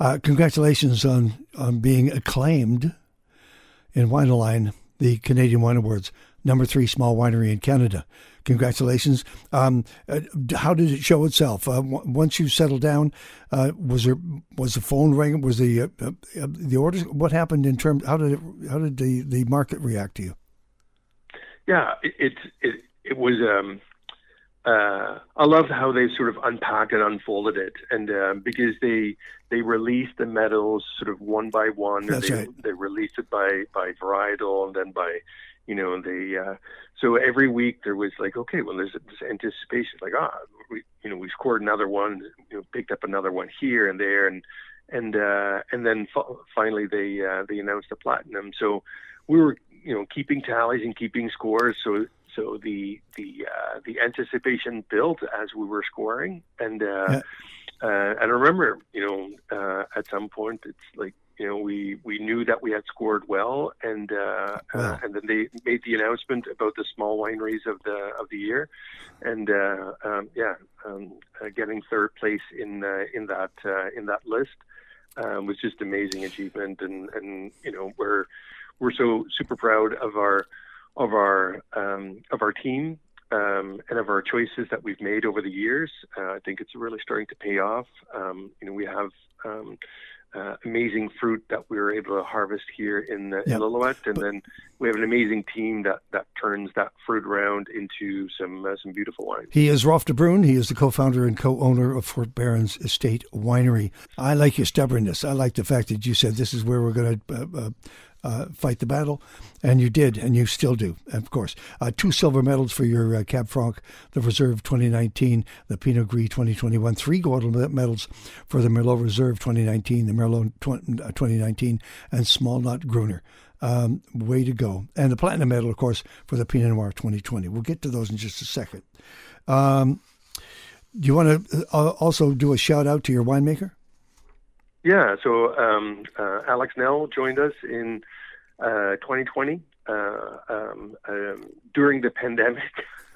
Uh, congratulations on on being acclaimed in WineAlign, the Canadian Wine Awards, number three small winery in Canada. Congratulations. Um, uh, how did it show itself? Uh, w- once you settled down, uh, was there was the phone ringing? Was the uh, uh, the orders? What happened in terms? How did it? How did the, the market react to you? Yeah, it it it, it was um, uh, I love how they sort of unpacked and unfolded it, and uh, because they they released the medals sort of one by one, That's they, right. they released it by by varietal, and then by you know they uh, so every week there was like okay, well there's this anticipation like ah we you know we scored another one, you know picked up another one here and there, and and uh, and then f- finally they uh, they announced the platinum, so we were you know keeping tallies and keeping scores, so so the the uh, the anticipation built as we were scoring, and uh, Yeah. uh, and I remember, you know, uh, at some point it's like you know we we knew that we had scored well, and uh, Wow. uh, and then they made the announcement about the small wineries of the of the year, and uh, um, yeah, um, uh, getting third place in uh, in that uh, in that list um, was just amazing achievement, and and you know we're we're so super proud of our of our um, of our team um, and of our choices that we've made over the years. Uh, I think it's really starting to pay off. Um, you know, we have um, uh, amazing fruit that we were able to harvest here in, uh, in Lillooet, and then we have an amazing team that, that turns that fruit around into some uh, some beautiful wine. He is Rolf de Bruin. He is the co-founder and co-owner of Fort Berens Estate Winery. I like your stubbornness. I like the fact that you said this is where we're going to uh, uh, fight the battle, and you did, and you still do, of course. Uh, two silver medals for your uh, Cab Franc, the Reserve 2019, the Pinot Gris 2021, three gold medals for the Merlot Reserve 2019, the Merlot 20, uh, 2019, and Small Nut Gruner. Um, way to go. And the platinum medal, of course, for the Pinot Noir 2020. We'll get to those in just a second. Um, do you want to uh, also do a shout out to your winemaker? Yeah, so um, uh, Alex Nell joined us in 2020 uh, um, um, during the pandemic.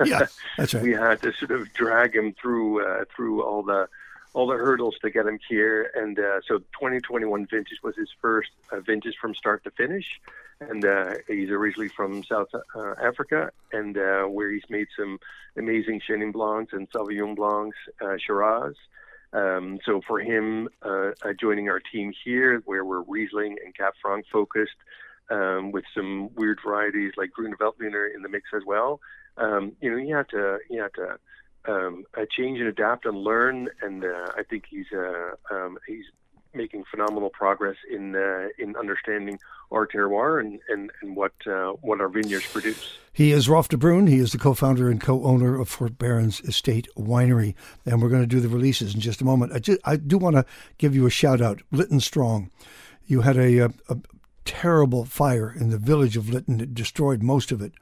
Yeah, that's right. we had to sort of drag him through uh, through all the all the hurdles to get him here, and uh, so 2021 vintage was his first uh, vintage from start to finish, and uh, he's originally from South uh, Africa, and uh, where he's made some amazing Chenin Blancs and Sauvignon Blancs, uh, Shiraz. Um, so for him uh, uh, joining our team here, where we're Riesling and Cab Franc focused, um, with some weird varieties like Grüne Veltliner in the mix as well. Um, you know, you have to you have to um, uh, change and adapt and learn, and uh, I think he's uh, um, he's making phenomenal progress in uh, in understanding our terroir and, and, and what uh, what our vineyards produce. He is Rolf de Bruin. He is the co-founder and co-owner of Fort Berens Estate Winery, and we're going to do the releases in just a moment. I, just, I do want to give you a shout out, Lytton Strong. You had a, a, a terrible fire in the village of Lytton; it destroyed most of it,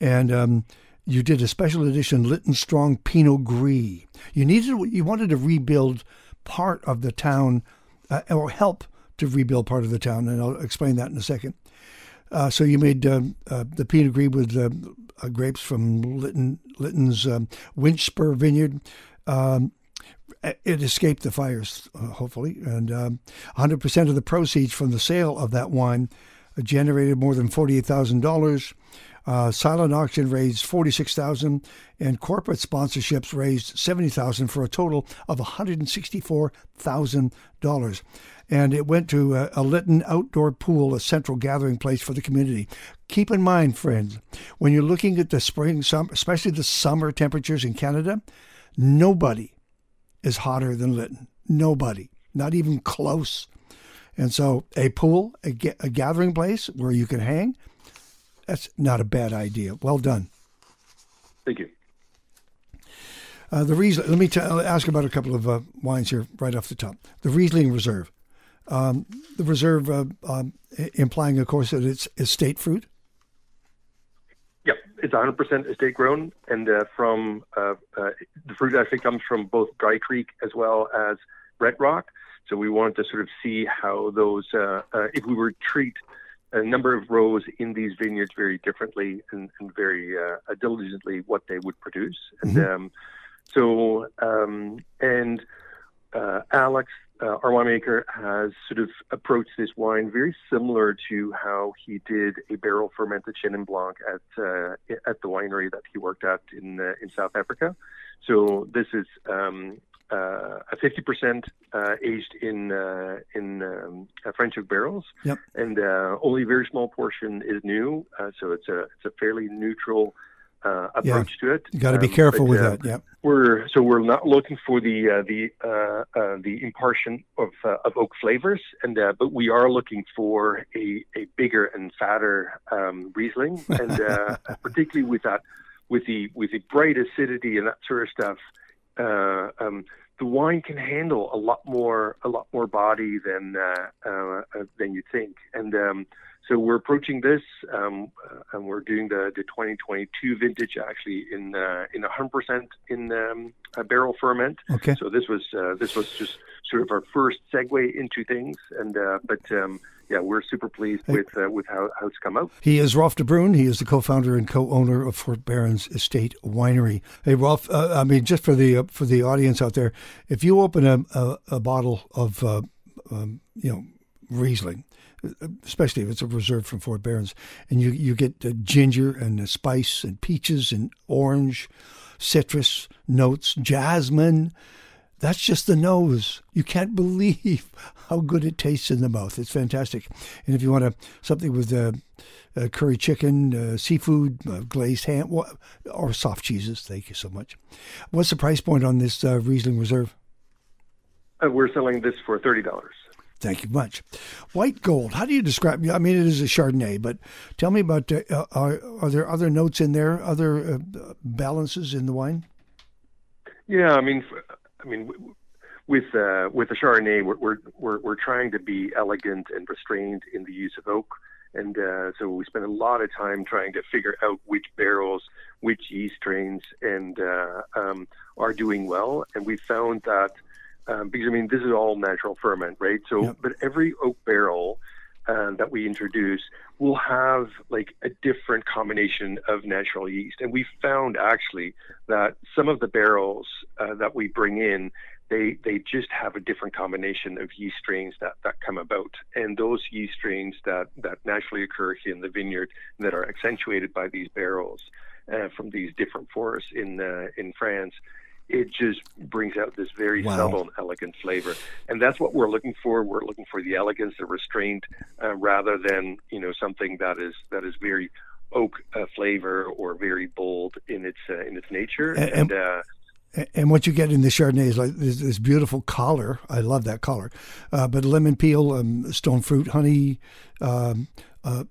and um, you did a special edition Lytton Strong Pinot Gris. You needed, you wanted to rebuild part of the town, uh, or help to rebuild part of the town, and I'll explain that in a second. Uh, so you made um, uh, the Pinot Gris with uh, uh, grapes from Lytton, Lytton's um, Winchspur Vineyard. Um, it escaped the fires, uh, hopefully, and um, 100% of the proceeds from the sale of that wine generated more than $48,000. Uh, silent auction raised 46000 and corporate sponsorships raised 70000 for a total of $164,000. And it went to a, a Lytton outdoor pool, a central gathering place for the community. Keep in mind, friends, when you're looking at the spring, summer, especially the summer temperatures in Canada, nobody is hotter than Lytton. Nobody, not even close. And so, a pool, a, ga- a gathering place where you can hang, that's not a bad idea. Well done. Thank you. Uh, the Riesling. Let me t- ask about a couple of uh, wines here right off the top. The Riesling Reserve. Um, the Reserve uh, um, implying, of course, that it's estate fruit. It's 100% estate grown, and uh, from uh, uh, the fruit actually comes from both Dry Creek as well as Red Rock. So we wanted to sort of see how those, uh, uh, if we were to treat a number of rows in these vineyards very differently and, and very uh, diligently, what they would produce. And um, so, um, and uh, Alex, uh, our winemaker, has sort of approached this wine very similar to how he did a barrel fermented Chenin Blanc at uh, at the winery that he worked at in uh, in South Africa. So this is um, uh, a 50% uh, aged in uh, in um, French oak barrels, Yep. and uh, only a very small portion is new. Uh, so it's a it's a fairly neutral uh, approach yeah. to it. You got to be um, careful but, with uh, that. Yeah, we're so we're not looking for the uh, the uh, the impartition of of oak flavors, and but we are looking for a, a bigger and fatter um, Riesling, and particularly with that with the with the bright acidity and that sort of stuff. Um, the wine can handle a lot more a lot more body than uh, uh, than you think, and um, so we're approaching this, um, uh, and we're doing the, the 2022 vintage actually in uh, in 100% in um, barrel ferment. Okay. So this was uh, this was just sort of our first segue into things, and uh, but um, yeah, we're super pleased with uh, with how, how it's come out. He is Rolf de Bruin. He is the co-founder and co-owner of Fort Berens Estate Winery. Hey, Rolf. Uh, I mean, just for the for the audience out there, if you open a a, a bottle of um, you know Riesling especially if it's a reserve from Fort Berens, and you you get ginger and spice and peaches and orange, citrus notes, jasmine. That's just the nose. You can't believe how good it tastes in the mouth. It's fantastic. And if you want a, something with uh, uh, curry chicken, uh, seafood, glazed ham, or soft cheeses, thank you so much. What's the price point on this Riesling Reserve? We're selling this for thirty dollars. Thank you much. White gold. How do you describe? I mean, it is a Chardonnay, but tell me about. Uh, are, are there other notes in there? Other uh, balances in the wine? Yeah, I mean, I mean, with uh, with the Chardonnay, we're, we're we're trying to be elegant and restrained in the use of oak, and uh, so we spend a lot of time trying to figure out which barrels, which yeast strains, and uh, um, are doing well. And we found that um, because I mean this is all natural ferment, right? So, yep. but every oak barrel uh, that we introduce will have like a different combination of natural yeast, and we found actually that some of the barrels uh, that we bring in. They, they just have a different combination of yeast strains that, that come about. And those yeast strains that, that naturally occur here in the vineyard that are accentuated by these barrels uh, from these different forests in, uh, in France, it just brings out this very wow. subtle and elegant flavor. And that's what we're looking for. We're looking for the elegance, the restraint, uh, rather than you know something that is that is very oak uh, flavor or very bold in its uh, in its nature. And, and, uh, and, what you get in the Chardonnay is like this, this beautiful collar. I love that collar, uh, but lemon peel, um, stone fruit, honey, um, uh,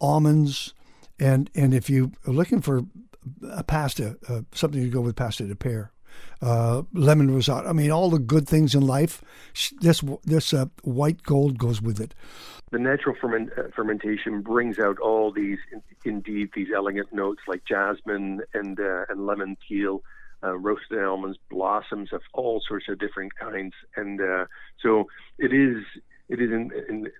almonds, and and if you are looking for a pasta, something to go with pasta to pear uh, lemon risotto. I mean, all the good things in life. This this uh, white gold goes with it. The natural ferment, uh, fermentation brings out all these, in, indeed, these elegant notes like jasmine and uh, and lemon peel. Uh, roasted almonds, blossoms of all sorts of different kinds, and uh, so it is it is in, in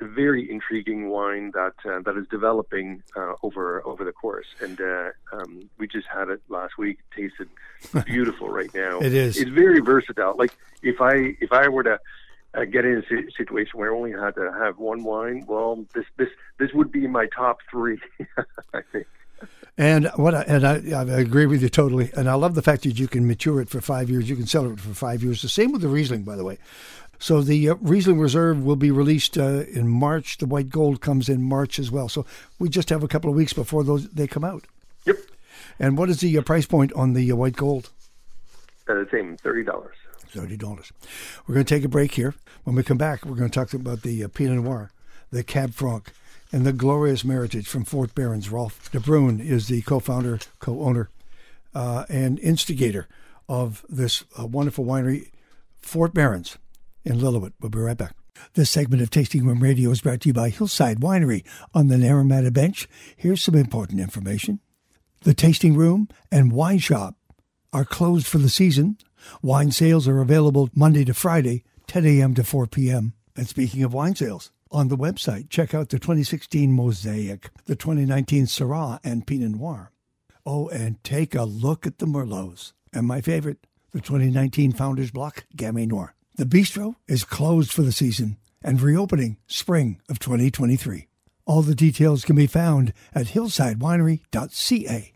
a very intriguing wine that uh, that is developing uh, over over the course. And uh, um, we just had it last week. tasted beautiful right now. it is. It's very versatile. Like if I if I were to uh, get in a situation where I only had to have one wine, well, this this this would be my top three. I think. And what I, and I, I, agree with you totally. And I love the fact that you can mature it for five years. You can sell it for five years. The same with the Riesling, by the way. So the uh, Riesling Reserve will be released uh, in March. The White Gold comes in March as well. So we just have a couple of weeks before those they come out. Yep. And what is the uh, price point on the uh, White Gold? Uh, the same, thirty dollars. Thirty dollars. We're going to take a break here. When we come back, we're going to talk about the uh, Pinot Noir, the Cab Franc, and the glorious meritage from Fort Berens. Rolf de Bruin is the co-founder, co-owner, and instigator of this wonderful winery, Fort Berens in Lillooet. We'll be right back. This segment of Tasting Room Radio is brought to you by Hillside Winery on the Naramata Bench. Here's some important information. The tasting room and wine shop are closed for the season. Wine sales are available Monday to Friday, 10 a.m. to 4 p.m. And speaking of wine sales, on the website, check out the 2016 Mosaic, the 2019 Syrah and Pinot Noir. Oh, and take a look at the Merlots. And my favorite, the 2019 Founders Block Gamay Noir. The bistro is closed for the season and reopening spring of 2023. All the details can be found at hillsidewinery.ca.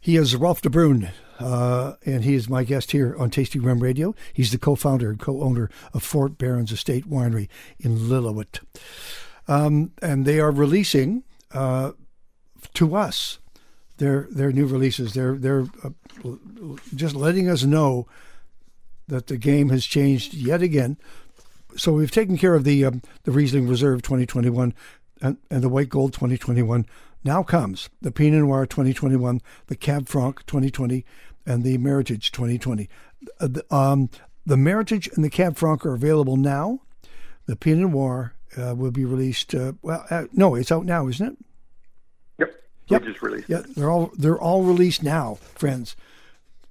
He is Rolf de Bruin, uh, and he is my guest here on Tasting Room Radio. He's the co-founder and co-owner of Fort Berens Estate Winery in Lillooet. Um, and they are releasing uh, to us their their new releases. They're they're uh, just letting us know that the game has changed yet again. So we've taken care of the um, the Riesling Reserve 2021 and, and the White Gold 2021. Now comes the Pinot Noir 2021, the Cab Franc 2020, and the Meritage 2020. Uh, the, um, the Meritage and the Cab Franc are available now. The Pinot Noir uh, will be released. Uh, well, uh, no, it's out now, isn't it? Yep. We just released. Yeah, they're all they're all released now, friends.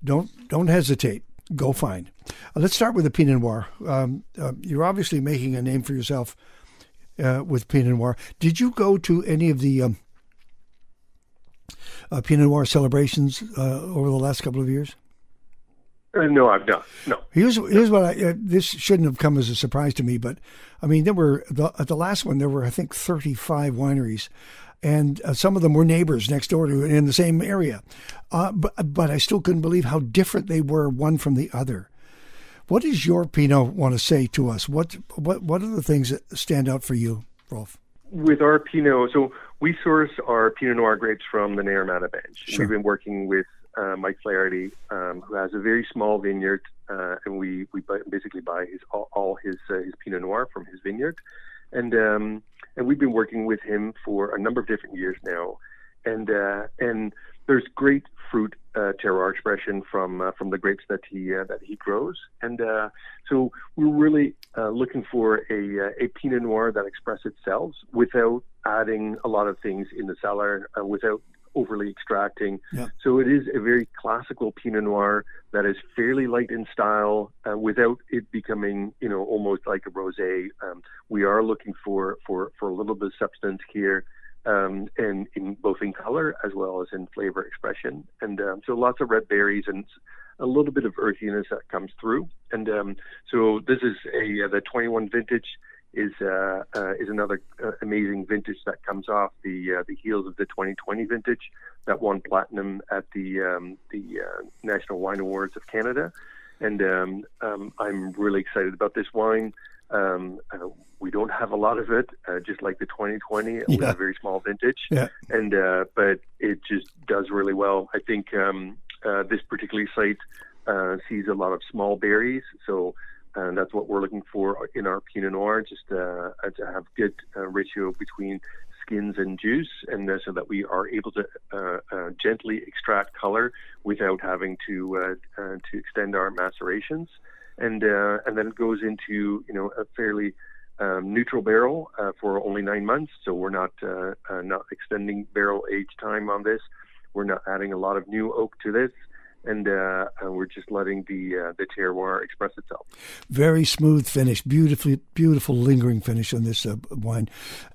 Don't don't hesitate. Go find. Uh, let's start with the Pinot Noir. Um, uh, you're obviously making a name for yourself uh, with Pinot Noir. Did you go to any of the um, uh, Pinot Noir celebrations uh, over the last couple of years? Uh, no, I've not. No. Here's here's what I. Uh, this shouldn't have come as a surprise to me, but I mean, there were the, at the last one there were I think 35 wineries, and uh, some of them were neighbors next door to in the same area, uh, but but I still couldn't believe how different they were one from the other. What does your Pinot want to say to us? What what what are the things that stand out for you, Rolf? With our Pinot, so we source our Pinot Noir grapes from the Naramata Bench. Sure. We've been working with uh, Mike Flaherty, um, who has a very small vineyard, uh, and we we buy, basically buy his all, all his uh, his Pinot Noir from his vineyard, and um, and we've been working with him for a number of different years now, and uh, and there's great fruit uh, terroir expression from uh, from the grapes that he uh, that he grows, and uh, so we're really uh, looking for a a Pinot Noir that expresses itself without adding a lot of things in the cellar, without overly extracting. Yeah. So it is a very classical Pinot Noir that is fairly light in style, uh, without it becoming, you know, almost like a rosé. Um, we are looking for for for a little bit of substance here, um, and in both in color as well as in flavor expression. And um, so lots of red berries and a little bit of earthiness that comes through. And um, so this is a uh, the 21 vintage is uh, uh, is another uh, amazing vintage that comes off the uh, the heels of the 2020 vintage that won platinum at the um, the uh, National Wine Awards of Canada, and um, um, I'm really excited about this wine. Um, uh, we don't have a lot of it, uh, just like the 2020. We Yeah. have a very small vintage, Yeah. and uh, but it just does really well. I think um, uh, this particular site uh, sees a lot of small berries, so and that's what we're looking for in our Pinot Noir, just uh, uh, to have good uh, ratio between skins and juice, and uh, so that we are able to uh, uh, gently extract color without having to to extend our macerations, and and then it goes into you know a fairly um, neutral barrel for only nine months, so we're not not extending barrel age time on this. We're not adding a lot of new oak to this, and uh, uh, we're just letting the uh, the terroir express itself. Very smooth finish, beautifully, beautiful lingering finish on this uh, wine.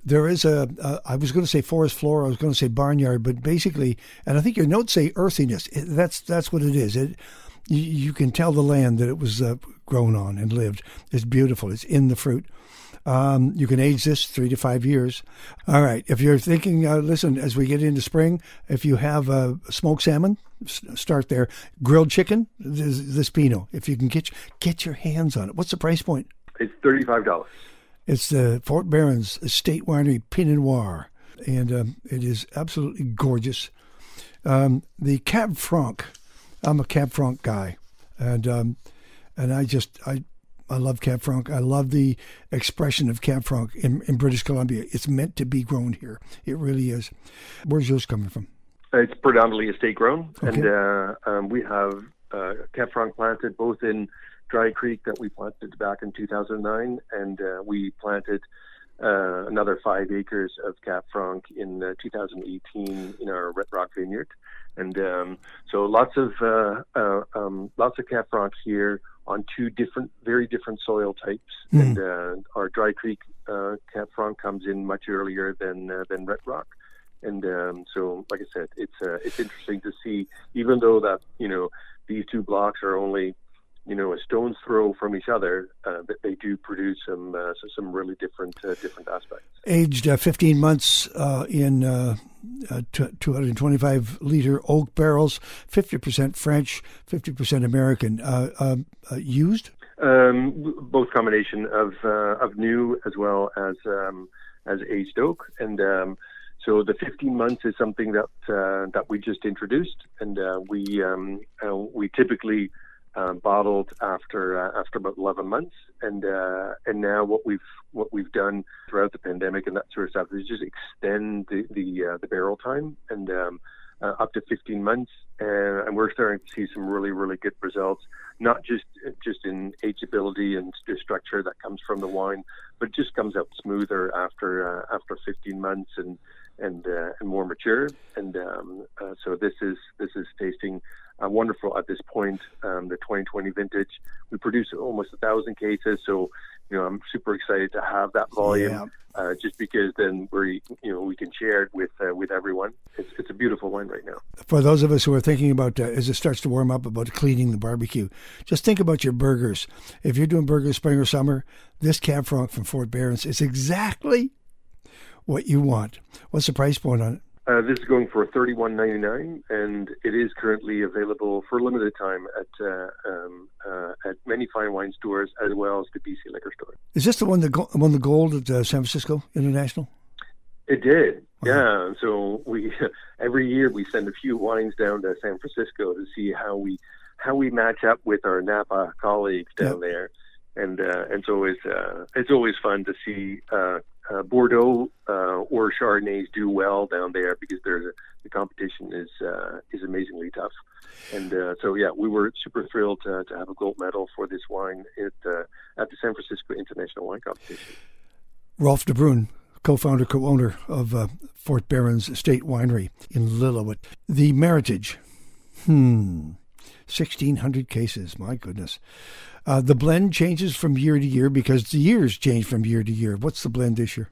There is a, I was going to say forest floor, I was going to say barnyard, but basically, and I think your notes say earthiness. It, that's that's what it is. It, you, you can tell the land that it was uh, grown on and lived. It's beautiful. It's in the fruit. Um, you can age this three to five years. All right. If you're thinking, uh, listen, as we get into spring, if you have uh, smoked salmon, s- start there. Grilled chicken, this, this Pinot. If you can get get your hands on it. What's the price point? It's thirty five dollars. It's the Fort Berens Estate Winery Pinot Noir, and um, it is absolutely gorgeous. Um, the Cab Franc, I'm a Cab Franc guy, and um, and I just I I love Cab Franc. I love the expression of Cab Franc in, in British Columbia. It's meant to be grown here. It really is. Where's yours coming from? It's predominantly estate grown, Okay. and uh, um, we have uh, Cab Franc planted both in Dry Creek that we planted back in 2009, and uh, we planted uh, another five acres of Cab Franc in uh, 2018 in our Red Rock Vineyard, and um, so lots of uh, uh, um, lots of Cab Franc here on two different, very different soil types, Mm. and uh, our Dry Creek uh, Cab Franc comes in much earlier than uh, than Red Rock. And um, so, like I said, it's uh, it's interesting to see, even though that you know these two blocks are only you know a stone's throw from each other, uh, that they do produce some uh, some really different uh, different aspects. Aged uh, 15 months uh, in uh, uh, 225 liter oak barrels, 50% French, 50% American. Uh, um, uh, used? Um, both combination of uh, of new as well as um, as aged oak, and um, so the 15 months is something that uh, that we just introduced, and uh, we um, uh, we typically uh, bottled after uh, after about 11 months, and uh, and now what we've what we've done throughout the pandemic and that sort of stuff is just extend the the, the barrel time and um, up to 15 months, and, and, we're starting to see some really really good results, not just just in ageability and structure that comes from the wine, but just comes out smoother after after 15 months and and uh, and more mature. And um, uh, so this is this is tasting uh, wonderful at this point. Um, the 2020 vintage, we produced almost a thousand cases. So you know, I'm super excited to have that volume, yeah. uh, just because then we, you know, we can share it with uh, with everyone. It's, it's a beautiful wine right now. For those of us who are thinking about uh, as it starts to warm up about cleaning the barbecue, just think about your burgers. If you're doing burgers spring or summer, this Cab Franc from Fort Berens is exactly what you want. What's the price point on it? Uh, this is going for thirty-one ninety-nine, and it is currently available for a limited time at uh, um, uh, at many fine wine stores as well as the BC liquor store. Is this the one that go- won the gold at uh, San Francisco International? It did, wow. yeah. So we every year we send a few wines down to San Francisco to see how we how we match up with our Napa colleagues down yep. there, and uh, and it's uh, it's always fun to see uh, Bordeaux uh, or Chardonnays do well down there because there's the competition is uh, is amazingly tough. And uh, so, yeah, we were super thrilled to, to have a gold medal for this wine at uh, at the San Francisco International Wine Competition. Rolf de Bruin, co-founder, co-owner of uh, Fort Berens State Winery in Lillooet. The Meritage, hmm, 1,600 cases, my goodness. Uh, the blend changes from year to year because the years change from year to year. What's the blend this year?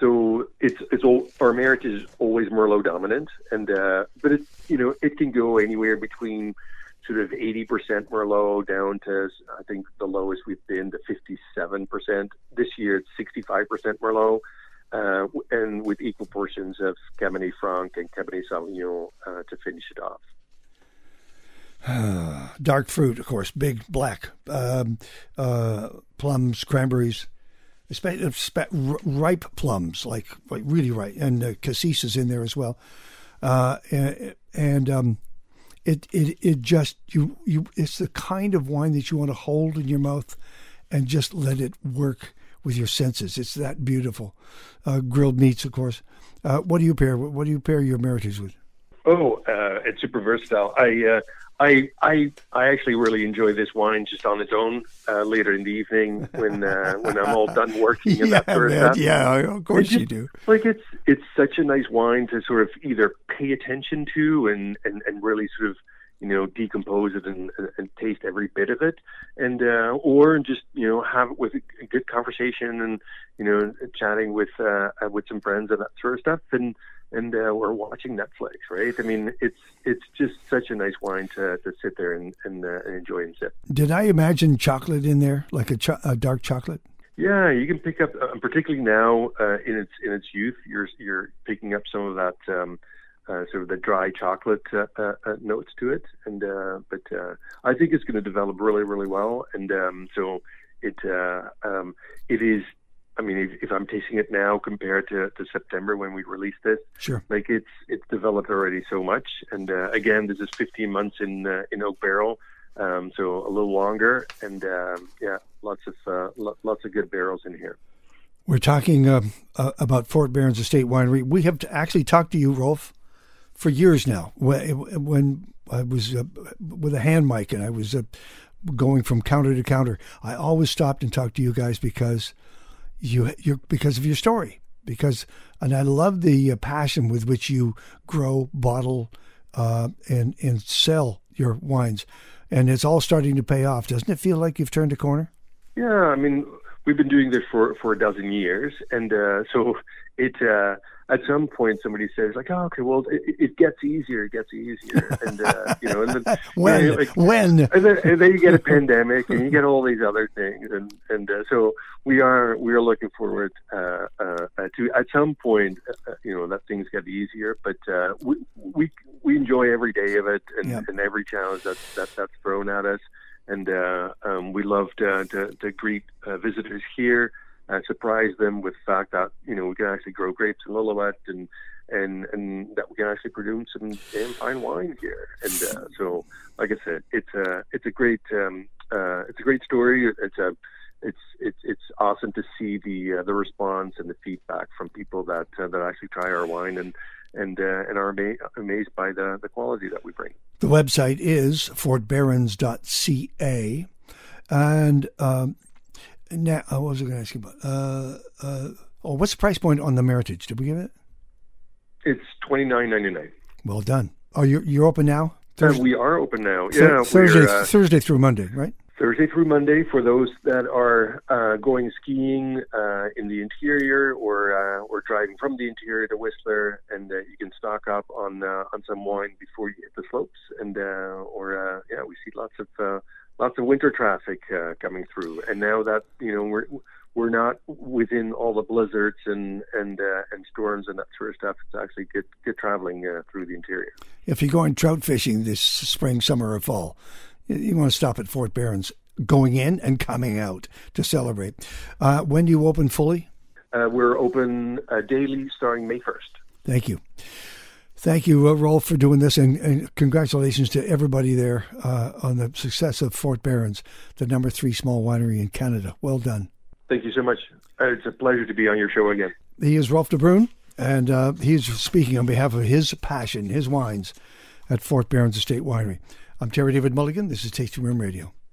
So it's it's all our Meritage is always Merlot dominant, and uh, but it you know it can go anywhere between sort of 80% Merlot down to I think the lowest we've been to 57%. This year it's 65% Merlot, uh, and with equal portions of Cabernet Franc and Cabernet Sauvignon uh, to finish it off. dark fruit, of course, big black um, uh, plums, cranberries, ripe plums, like like really ripe, and uh, cassis is in there as well. Uh, and, and um, it it it just you you it's the kind of wine that you want to hold in your mouth and just let it work with your senses. It's that beautiful. Uh, grilled meats, of course. Uh, what do you pair? What do you pair your Meritage with? Oh, uh, it's super versatile. I uh, I I I actually really enjoy this wine just on its own uh, later in the evening when uh, when I'm all done working and yeah, that sort man, of stuff. Yeah, of course just, you do. Like it's it's such a nice wine to sort of either pay attention to and and, and really sort of you know decompose it and, and taste every bit of it, and uh, or just you know have it with a good conversation and you know chatting with uh, with some friends and that sort of stuff and and uh, we're watching Netflix, right? I mean, it's it's just such a nice wine to, to sit there and and, uh, and enjoy and sip. Did I imagine chocolate in there, like a, cho- a dark chocolate? Yeah, you can pick up, uh, particularly now uh, in its in its youth, you're you're picking up some of that um, uh, sort of the dry chocolate uh, uh, uh notes to it, and uh, but uh, I think it's going to develop really really well, and um, so it um, it is I mean, if, if, I'm tasting it now compared to, to September when we released this, sure, like it's it's developed already so much. And uh, again, this is 15 months in uh, in oak barrel, um, so a little longer. And um, yeah, lots of uh, lo- lots of good barrels in here. We're talking about Fort Berens Estate Winery. We have actually talked to you, Rolf, for years now. When, when I was uh, with a hand mic and I was going from counter to counter, I always stopped and talked to you guys because you you because of your story because and I love the uh, passion with which you grow, bottle, uh, and and sell your wines, and it's all starting to pay off. Doesn't it feel like you've turned a corner? Yeah, I mean, we've been doing this for for a dozen years, and uh, so it uh, at some point somebody says like, oh, okay, well, it, it gets easier, it gets easier, and uh, you know, and then when, you know, like, when, and then, and then you get a pandemic, and you get all these other things, and and uh, so we are we are looking forward uh, uh, to at some point, uh, uh, you know, that things get easier, but uh, we we we enjoy every day of it, and, and every challenge that that that's thrown at us, and uh, um, we love to, to, to greet uh, visitors here uh, surprise them with the fact that you know we can actually grow grapes in Lillooet and and and that we can actually produce some damn fine wine here. And uh, so, like I said, it's a it's a great um, uh, it's a great story. It's a it's it's it's awesome to see the uh, the response and the feedback from people that uh, that actually try our wine and and uh, and are ama- amazed by the the quality that we bring. The website is fortberens.ca, and um, now uh, what was I going to ask you about? Uh, uh, oh, what's the price point on the Meritage? Did we give it? It's twenty nine ninety nine. Well done. Oh, you're you're open now. Thursday? we are open now. Yeah, Thursday, uh, Thursday through Monday, right? Thursday through Monday for those that are uh, going skiing uh, in the interior or uh, or driving from the interior to Whistler, and uh, you can stock up on uh, on some wine before you hit the slopes. And uh, or yeah, we see lots of lots of winter traffic coming through. And now that you know we're we're not within all the blizzards and and and storms and that sort of stuff, it's actually good good traveling through the interior. If you're going trout fishing this spring, summer, or fall you want to stop at Fort Berens going in and coming out to celebrate. Uh, when do you open fully? Uh, we're open uh, daily starting May 1st. Thank you. Thank you, uh, Rolf, for doing this, and, and congratulations to everybody there uh, on the success of Fort Berens, the number three small winery in Canada. Well done. Thank you so much. Uh, it's a pleasure to be on your show again. He is Rolf de Bruin, and uh, he's speaking on behalf of his passion, his wines, at Fort Berens Estate Winery. I'm Terry David Mulligan. This is Tasting Room Radio.